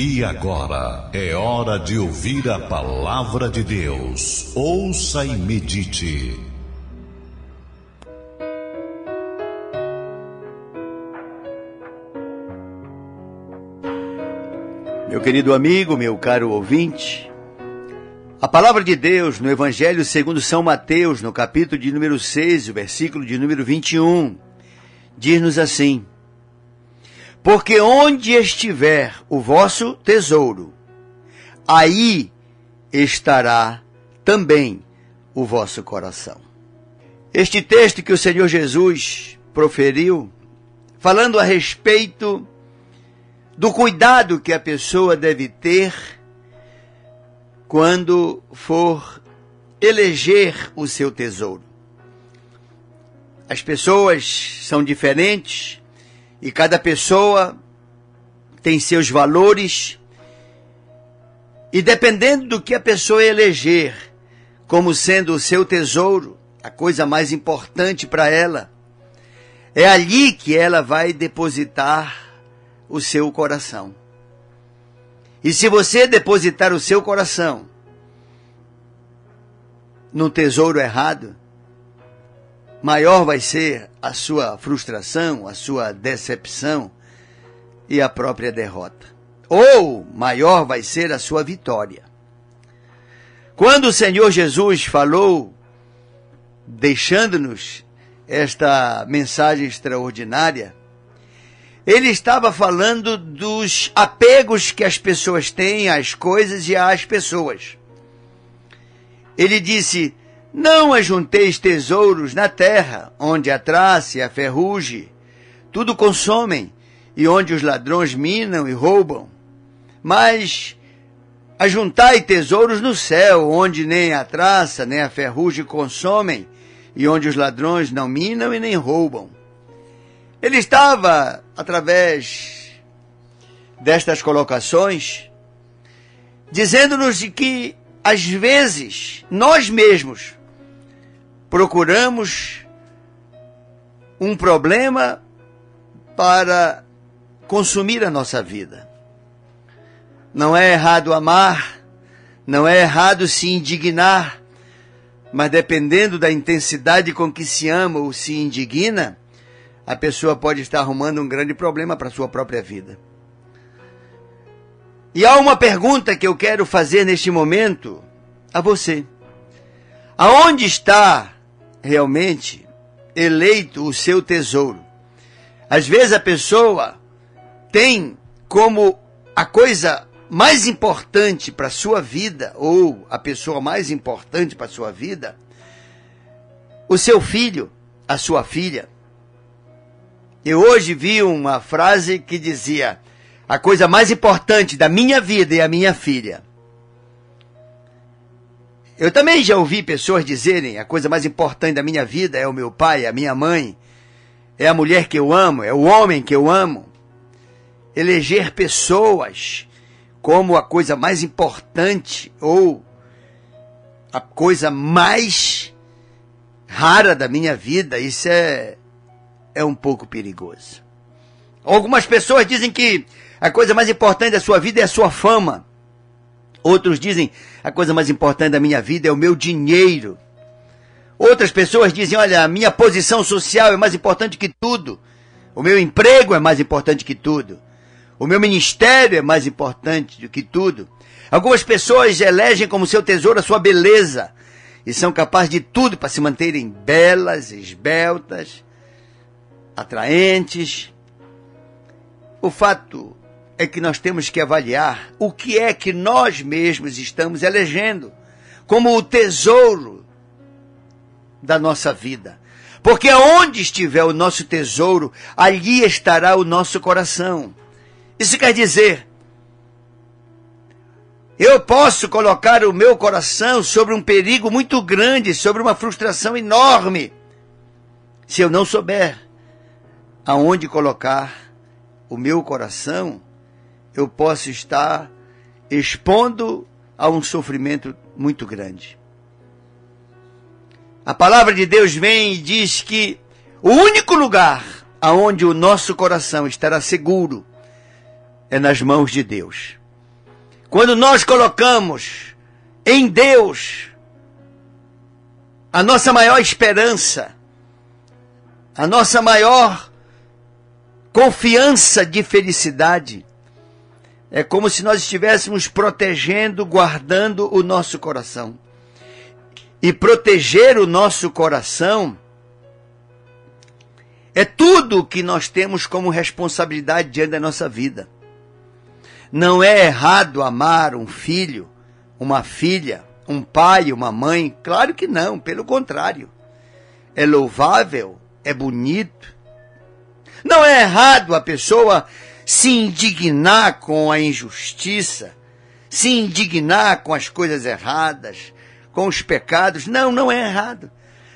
E agora é hora de ouvir a palavra de Deus. Ouça e medite. Meu querido amigo, meu caro ouvinte, a palavra de Deus no Evangelho segundo São Mateus, no capítulo de número 6, o versículo de número 21, diz-nos assim: Porque onde estiver o vosso tesouro, aí estará também o vosso coração. Este texto que o Senhor Jesus proferiu, falando a respeito do cuidado que a pessoa deve ter quando for eleger o seu tesouro. As pessoas são diferentes e cada pessoa tem seus valores e dependendo do que a pessoa eleger como sendo o seu tesouro, a coisa mais importante para ela, é ali que ela vai depositar o seu coração. E se você depositar o seu coração no tesouro errado, maior vai ser a sua frustração, a sua decepção e a própria derrota. Ou maior vai ser a sua vitória. Quando o Senhor Jesus falou, deixando-nos esta mensagem extraordinária, ele estava falando dos apegos que as pessoas têm às coisas e às pessoas. Ele disse: Não ajunteis tesouros na terra, onde a traça e a ferrugem tudo consomem, e onde os ladrões minam e roubam. Mas ajuntai tesouros no céu, onde nem a traça nem a ferrugem consomem, e onde os ladrões não minam e nem roubam. Ele estava, através destas colocações, dizendo-nos que, às vezes, nós mesmos procuramos um problema para consumir a nossa vida. Não é errado amar, não é errado se indignar, mas dependendo da intensidade com que se ama ou se indigna, a pessoa pode estar arrumando um grande problema para a sua própria vida. E há uma pergunta que eu quero fazer neste momento a você. Aonde está realmente eleito o seu tesouro? Às vezes a pessoa tem como a coisa mais importante para a sua vida, ou a pessoa mais importante para a sua vida, o seu filho, a sua filha. Eu hoje vi uma frase que dizia: a coisa mais importante da minha vida é a minha filha. Eu também já ouvi pessoas dizerem: a coisa mais importante da minha vida é o meu pai, a minha mãe, é a mulher que eu amo, é o homem que eu amo. Eleger pessoas como a coisa mais importante ou a coisa mais rara da minha vida, isso é é um pouco perigoso. Algumas pessoas dizem que a coisa mais importante da sua vida é a sua fama. Outros dizem a coisa mais importante da minha vida é o meu dinheiro. Outras pessoas dizem, olha, a minha posição social é mais importante que tudo. O meu emprego é mais importante que tudo. O meu ministério é mais importante do que tudo. Algumas pessoas elegem como seu tesouro a sua beleza e são capazes de tudo para se manterem belas, esbeltas, atraentes. O fato é que nós temos que avaliar o que é que nós mesmos estamos elegendo como o tesouro da nossa vida. Porque onde estiver o nosso tesouro, ali estará o nosso coração. Isso quer dizer, eu posso colocar o meu coração sobre um perigo muito grande, sobre uma frustração enorme, se eu não souber aonde colocar o meu coração, eu posso estar expondo a um sofrimento muito grande. A palavra de Deus vem e diz que o único lugar aonde o nosso coração estará seguro é nas mãos de Deus. Quando nós colocamos em Deus a nossa maior esperança, a nossa maior confiança de felicidade, é como se nós estivéssemos protegendo, guardando o nosso coração. E proteger o nosso coração é tudo que nós temos como responsabilidade diante da nossa vida. Não é errado amar um filho, uma filha, um pai, uma mãe? Claro que não, pelo contrário. É louvável, é bonito. Não é errado a pessoa se indignar com a injustiça, se indignar com as coisas erradas, com os pecados. Não, não é errado.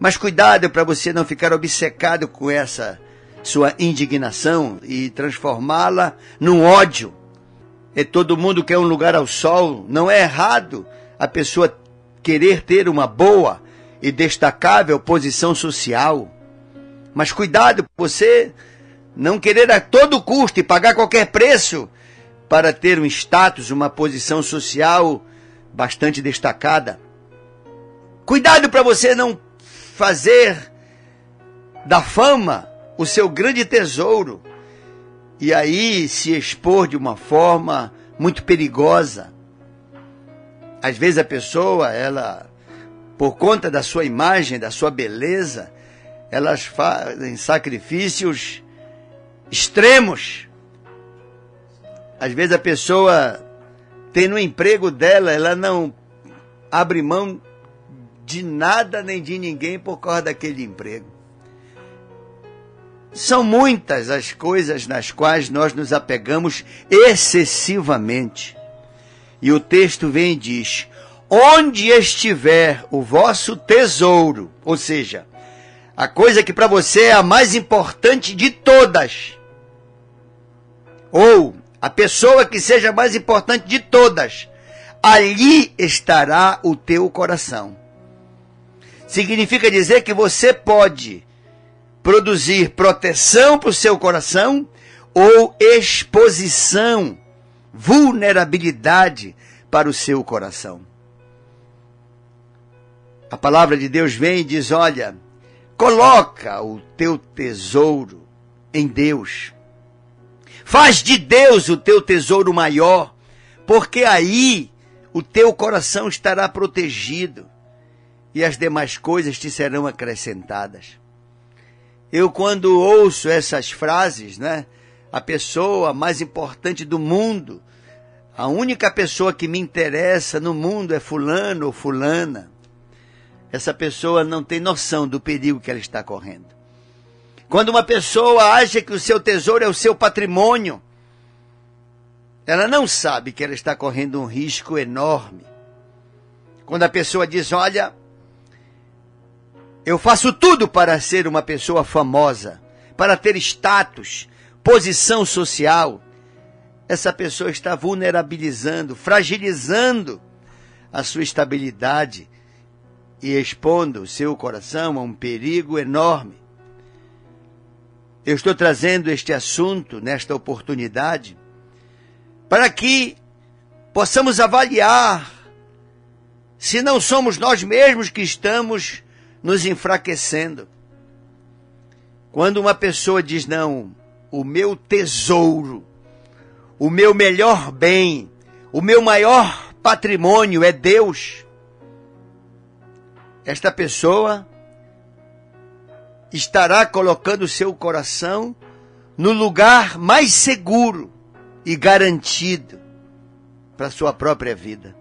Mas cuidado para você não ficar obcecado com essa sua indignação e transformá-la num ódio. E todo mundo quer um lugar ao sol. Não é errado a pessoa querer ter uma boa e destacável posição social. Mas cuidado, você não querer a todo custo e pagar qualquer preço para ter um status, uma posição social bastante destacada. Cuidado para você não fazer da fama o seu grande tesouro e aí se expor de uma forma muito perigosa. Às vezes a pessoa, ela, por conta da sua imagem, da sua beleza, elas fazem sacrifícios extremos. Às vezes a pessoa tem no emprego dela, ela não abre mão de nada nem de ninguém por causa daquele emprego. São muitas as coisas nas quais nós nos apegamos excessivamente. E o texto vem e diz: Onde estiver o vosso tesouro, ou seja, a coisa que para você é a mais importante de todas, ou a pessoa que seja mais importante de todas, ali estará o teu coração. Significa dizer que você pode produzir proteção para o seu coração ou exposição, vulnerabilidade para o seu coração. A palavra de Deus vem e diz: Olha, coloca o teu tesouro em Deus. Faz de Deus o teu tesouro maior, porque aí o teu coração estará protegido e as demais coisas te serão acrescentadas. Eu, quando ouço essas frases, né? A pessoa mais importante do mundo, a única pessoa que me interessa no mundo é Fulano ou Fulana. Essa pessoa não tem noção do perigo que ela está correndo. Quando uma pessoa acha que o seu tesouro é o seu patrimônio, ela não sabe que ela está correndo um risco enorme. Quando a pessoa diz: Olha, eu faço tudo para ser uma pessoa famosa, para ter status, posição social. Essa pessoa está vulnerabilizando, fragilizando a sua estabilidade e expondo o seu coração a um perigo enorme. Eu estou trazendo este assunto nesta oportunidade para que possamos avaliar se não somos nós mesmos que estamos nos enfraquecendo. Quando uma pessoa diz, não, o meu tesouro, o meu melhor bem, o meu maior patrimônio é Deus, esta pessoa estará colocando seu coração no lugar mais seguro e garantido para sua própria vida.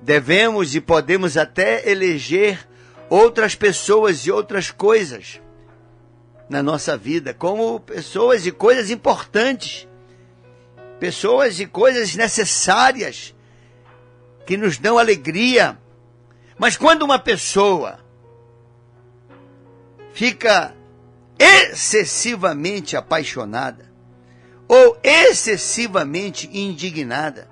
Devemos e podemos até eleger outras pessoas e outras coisas na nossa vida, como pessoas e coisas importantes, pessoas e coisas necessárias que nos dão alegria. Mas quando uma pessoa fica excessivamente apaixonada ou excessivamente indignada.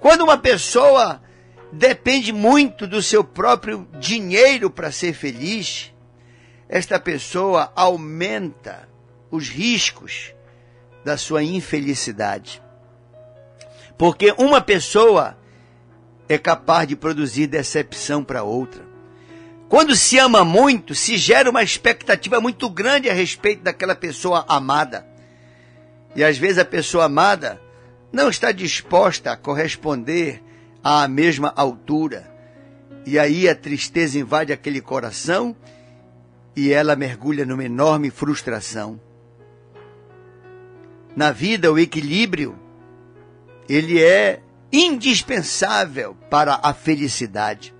Quando uma pessoa depende muito do seu próprio dinheiro para ser feliz, esta pessoa aumenta os riscos da sua infelicidade. Porque uma pessoa é capaz de produzir decepção para outra. Quando se ama muito, se gera uma expectativa muito grande a respeito daquela pessoa amada. E às vezes a pessoa amada não está disposta a corresponder à mesma altura. E aí a tristeza invade aquele coração e ela mergulha numa enorme frustração. Na vida, o equilíbrio, ele é indispensável para a felicidade.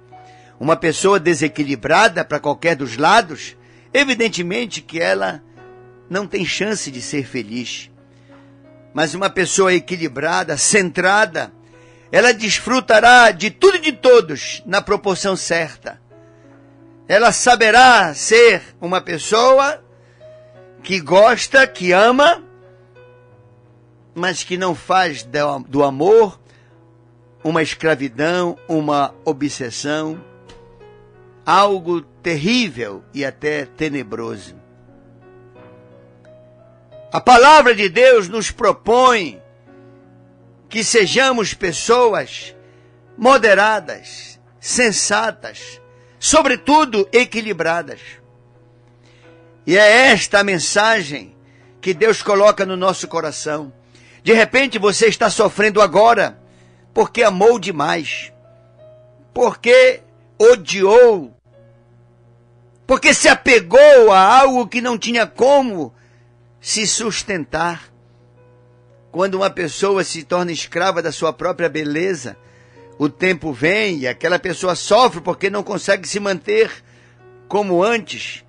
Uma pessoa desequilibrada para qualquer dos lados, evidentemente que ela não tem chance de ser feliz. Mas uma pessoa equilibrada, centrada, ela desfrutará de tudo e de todos na proporção certa. Ela saberá ser uma pessoa que gosta, que ama, mas que não faz do amor uma escravidão, uma obsessão, algo terrível e até tenebroso. A palavra de Deus nos propõe que sejamos pessoas moderadas, sensatas, sobretudo equilibradas. E é esta a mensagem que Deus coloca no nosso coração. De repente você está sofrendo agora porque amou demais, porque odiou, porque se apegou a algo que não tinha como se sustentar. Quando uma pessoa se torna escrava da sua própria beleza, o tempo vem e aquela pessoa sofre porque não consegue se manter como antes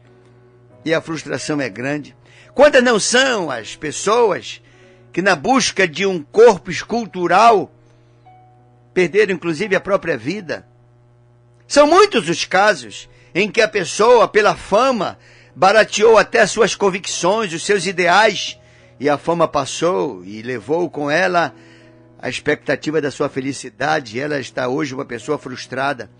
e a frustração é grande. Quantas não são as pessoas que, na busca de um corpo escultural, perderam inclusive a própria vida? São muitos os casos em que a pessoa, pela fama, barateou até suas convicções, os seus ideais e a fama passou e levou com ela a expectativa da sua felicidade. Ela está hoje uma pessoa frustrada.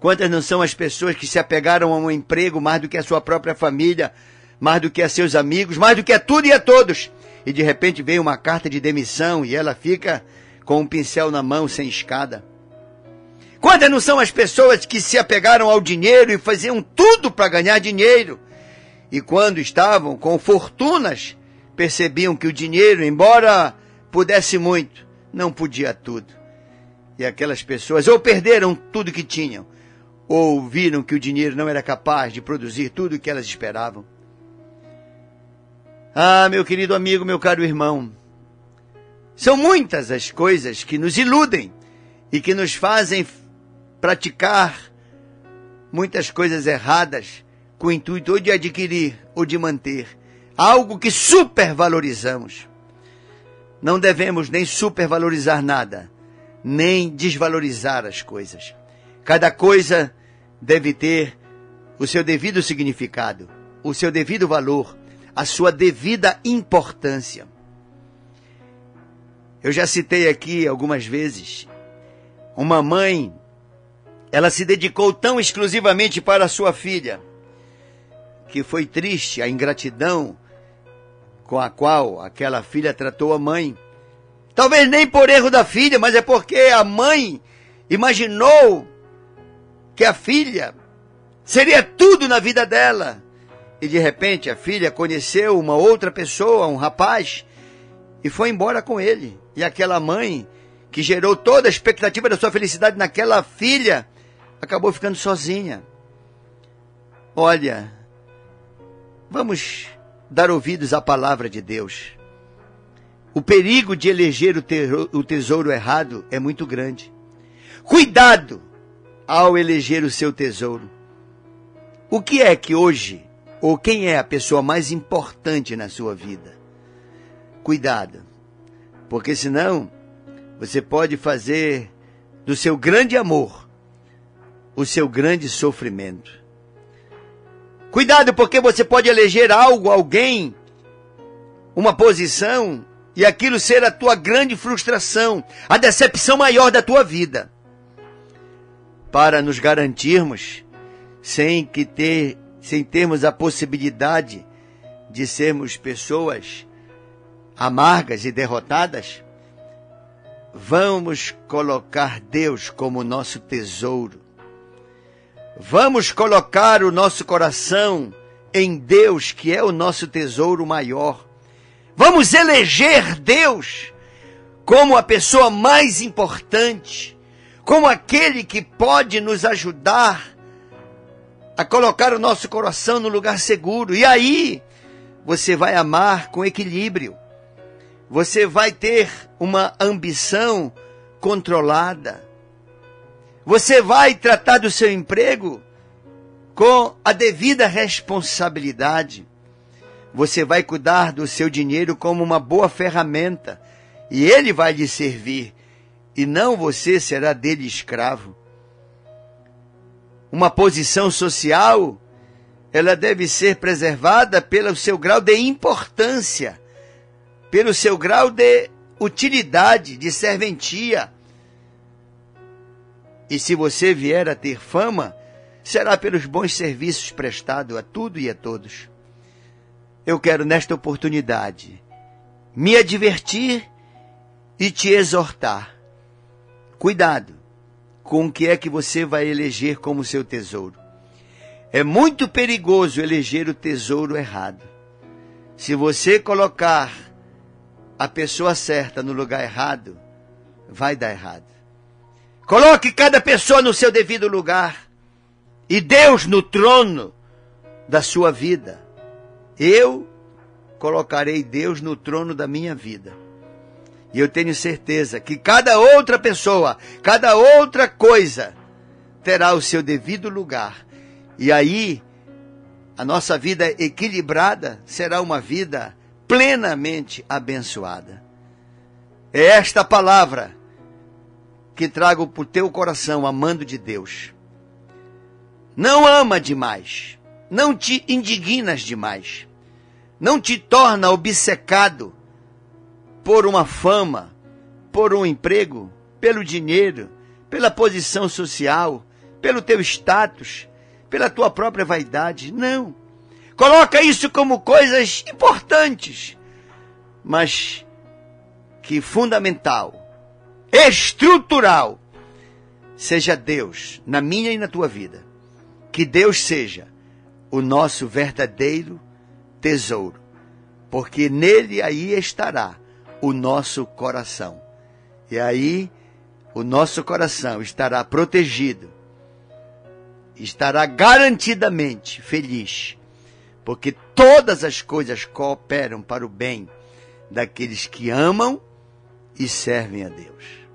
Quantas não são as pessoas que se apegaram a um emprego mais do que a sua própria família, mais do que a seus amigos, mais do que a tudo e a todos? E de repente vem uma carta de demissão e ela fica com um pincel na mão sem escada. Quantas não são as pessoas que se apegaram ao dinheiro e faziam tudo para ganhar dinheiro? E quando estavam com fortunas, percebiam que o dinheiro, embora pudesse muito, não podia tudo. E aquelas pessoas ou perderam tudo que tinham, ou viram que o dinheiro não era capaz de produzir tudo o que elas esperavam. Ah, meu querido amigo, meu caro irmão, são muitas as coisas que nos iludem e que nos fazem praticar muitas coisas erradas com o intuito ou de adquirir ou de manter algo que supervalorizamos. Não devemos nem supervalorizar nada, nem desvalorizar as coisas. Cada coisa deve ter o seu devido significado, o seu devido valor, a sua devida importância. Eu já citei aqui algumas vezes uma mãe, ela se dedicou tão exclusivamente para sua filha, que foi triste a ingratidão com a qual aquela filha tratou a mãe. Talvez nem por erro da filha, mas é porque a mãe imaginou que a filha seria tudo na vida dela. E de repente a filha conheceu uma outra pessoa, um rapaz, e foi embora com ele. E aquela mãe, que gerou toda a expectativa da sua felicidade naquela filha, acabou ficando sozinha. Olha, vamos dar ouvidos à palavra de Deus. O perigo de eleger o tesouro errado é muito grande. Cuidado ao eleger o seu tesouro. O que é que hoje, ou quem é a pessoa mais importante na sua vida? Cuidado, porque senão você pode fazer do seu grande amor o seu grande sofrimento. Cuidado, porque você pode eleger algo, alguém, uma posição, e aquilo ser a tua grande frustração, a decepção maior da tua vida. Para nos garantirmos, sem que ter, sem termos a possibilidade de sermos pessoas amargas e derrotadas, vamos colocar Deus como nosso tesouro. Vamos colocar o nosso coração em Deus, que é o nosso tesouro maior. Vamos eleger Deus como a pessoa mais importante, como aquele que pode nos ajudar a colocar o nosso coração no lugar seguro. E aí você vai amar com equilíbrio. Você vai ter uma ambição controlada. Você vai tratar do seu emprego com a devida responsabilidade. Você vai cuidar do seu dinheiro como uma boa ferramenta e ele vai lhe servir, e não você será dele escravo uma posição social, ela deve ser preservada pelo seu grau de importância, pelo seu grau de utilidade, de serventia. E se você vier a ter fama, será pelos bons serviços prestados a tudo e a todos. Eu quero, nesta oportunidade, me advertir e te exortar. Cuidado com o que é que você vai eleger como seu tesouro. É muito perigoso eleger o tesouro errado. Se você colocar a pessoa certa no lugar errado, vai dar errado. Coloque cada pessoa no seu devido lugar e Deus no trono da sua vida. Eu colocarei Deus no trono da minha vida. E eu tenho certeza que cada outra pessoa, cada outra coisa terá o seu devido lugar. E aí, a nossa vida equilibrada será uma vida plenamente abençoada. É esta palavra que trago para o teu coração, amando de Deus. Não ama demais, não te indignas demais, não te torna obcecado por uma fama, por um emprego, pelo dinheiro, pela posição social, pelo teu status, pela tua própria vaidade. Não. Coloca isso como coisas importantes, mas que fundamental, estrutural, seja Deus na minha e na tua vida. Que Deus seja o nosso verdadeiro tesouro, porque nele aí estará o nosso coração. E aí o nosso coração estará protegido, estará garantidamente feliz, porque todas as coisas cooperam para o bem daqueles que amam e servem a Deus.